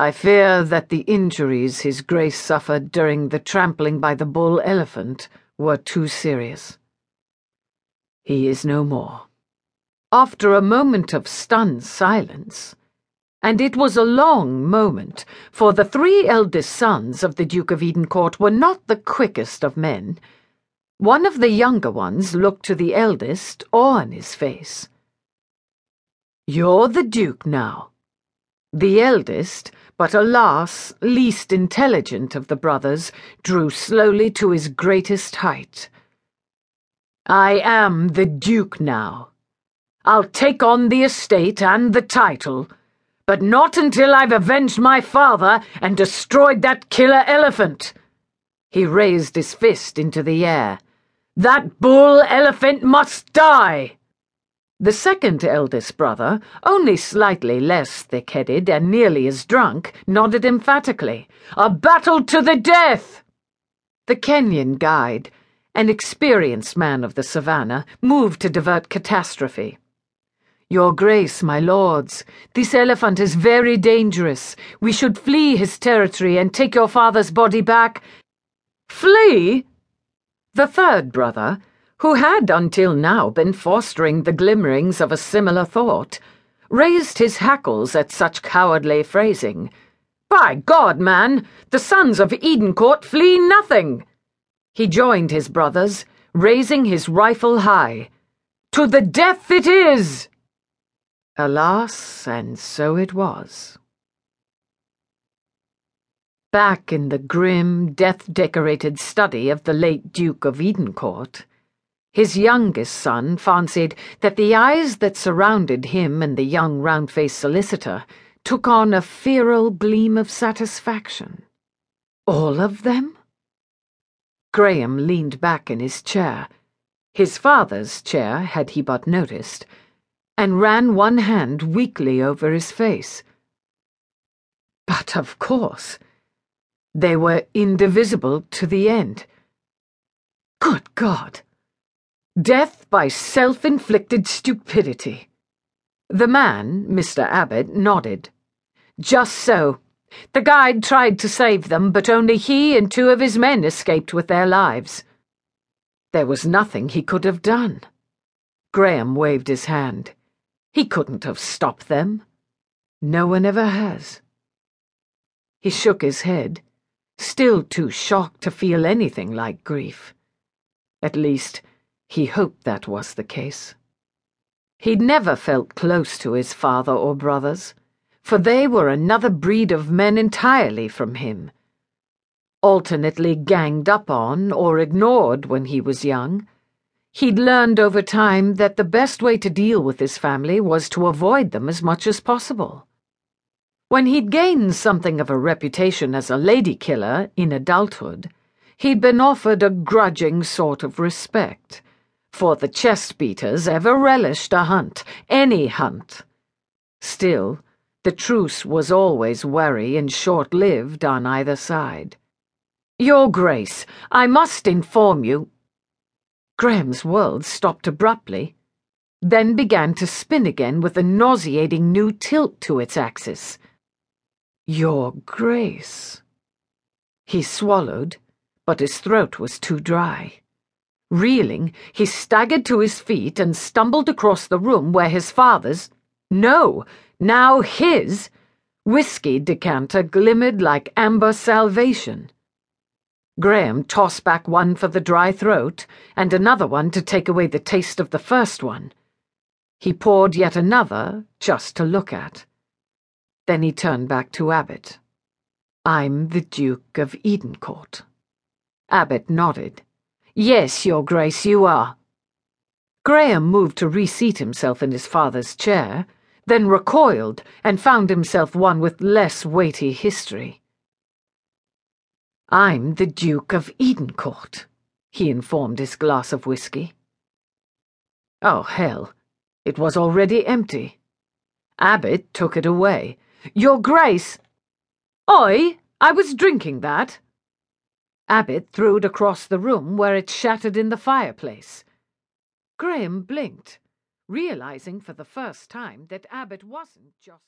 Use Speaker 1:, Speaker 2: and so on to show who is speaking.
Speaker 1: I fear that the injuries His Grace suffered during the trampling by the bull elephant were too serious. He is no more. After a moment of stunned silence, and it was a long moment, for the three eldest sons of the Duke of Edencourt were not the quickest of men, one of the younger ones looked to the eldest, awe in his face. You're the Duke now. The eldest, but alas, least intelligent of the brothers, drew slowly to his greatest height. I am the Duke now. I'll take on the estate and the title, but not until I've avenged my father and destroyed that killer elephant. He raised his fist into the air. That bull elephant must die! The second eldest brother, only slightly less thick headed and nearly as drunk, nodded emphatically. A battle to the death! The Kenyan guide, an experienced man of the savannah, moved to divert catastrophe. Your Grace, my lords, this elephant is very dangerous. We should flee his territory and take your father's body back. Flee? The third brother, who had until now been fostering the glimmerings of a similar thought, raised his hackles at such cowardly phrasing. By God, man, the sons of Edencourt flee nothing! He joined his brothers, raising his rifle high. To the death it is! Alas, and so it was. Back in the grim, death decorated study of the late Duke of Edencourt, his youngest son fancied that the eyes that surrounded him and the young round faced solicitor took on a feral gleam of satisfaction. All of them? Graham leaned back in his chair, his father's chair, had he but noticed, and ran one hand weakly over his face. But of course, they were indivisible to the end. Good God! Death by self inflicted stupidity. The man, Mr. Abbott, nodded. Just so. The guide tried to save them, but only he and two of his men escaped with their lives. There was nothing he could have done. Graham waved his hand. He couldn't have stopped them. No one ever has. He shook his head, still too shocked to feel anything like grief. At least, he hoped that was the case. He'd never felt close to his father or brothers, for they were another breed of men entirely from him. Alternately ganged up on or ignored when he was young, he'd learned over time that the best way to deal with his family was to avoid them as much as possible. When he'd gained something of a reputation as a lady killer in adulthood, he'd been offered a grudging sort of respect for the chest beaters ever relished a hunt, any hunt. Still, the truce was always wary and short lived on either side. Your Grace, I must inform you. Graham's world stopped abruptly, then began to spin again with a nauseating new tilt to its axis. Your Grace. He swallowed, but his throat was too dry. Reeling, he staggered to his feet and stumbled across the room where his father's, no, now his, whiskey decanter glimmered like amber salvation. Graham tossed back one for the dry throat and another one to take away the taste of the first one. He poured yet another just to look at. Then he turned back to Abbott. I'm the Duke of Edencourt. Abbott nodded. Yes, Your Grace, you are. Graham moved to reseat himself in his father's chair, then recoiled and found himself one with less weighty history. I'm the Duke of Edencourt, he informed his glass of whisky. Oh, hell, it was already empty. Abbott took it away. Your Grace! Oi, I was drinking that. Abbott threw it across the room where it shattered in the fireplace. Graham blinked, realizing for the first time that Abbott wasn't just.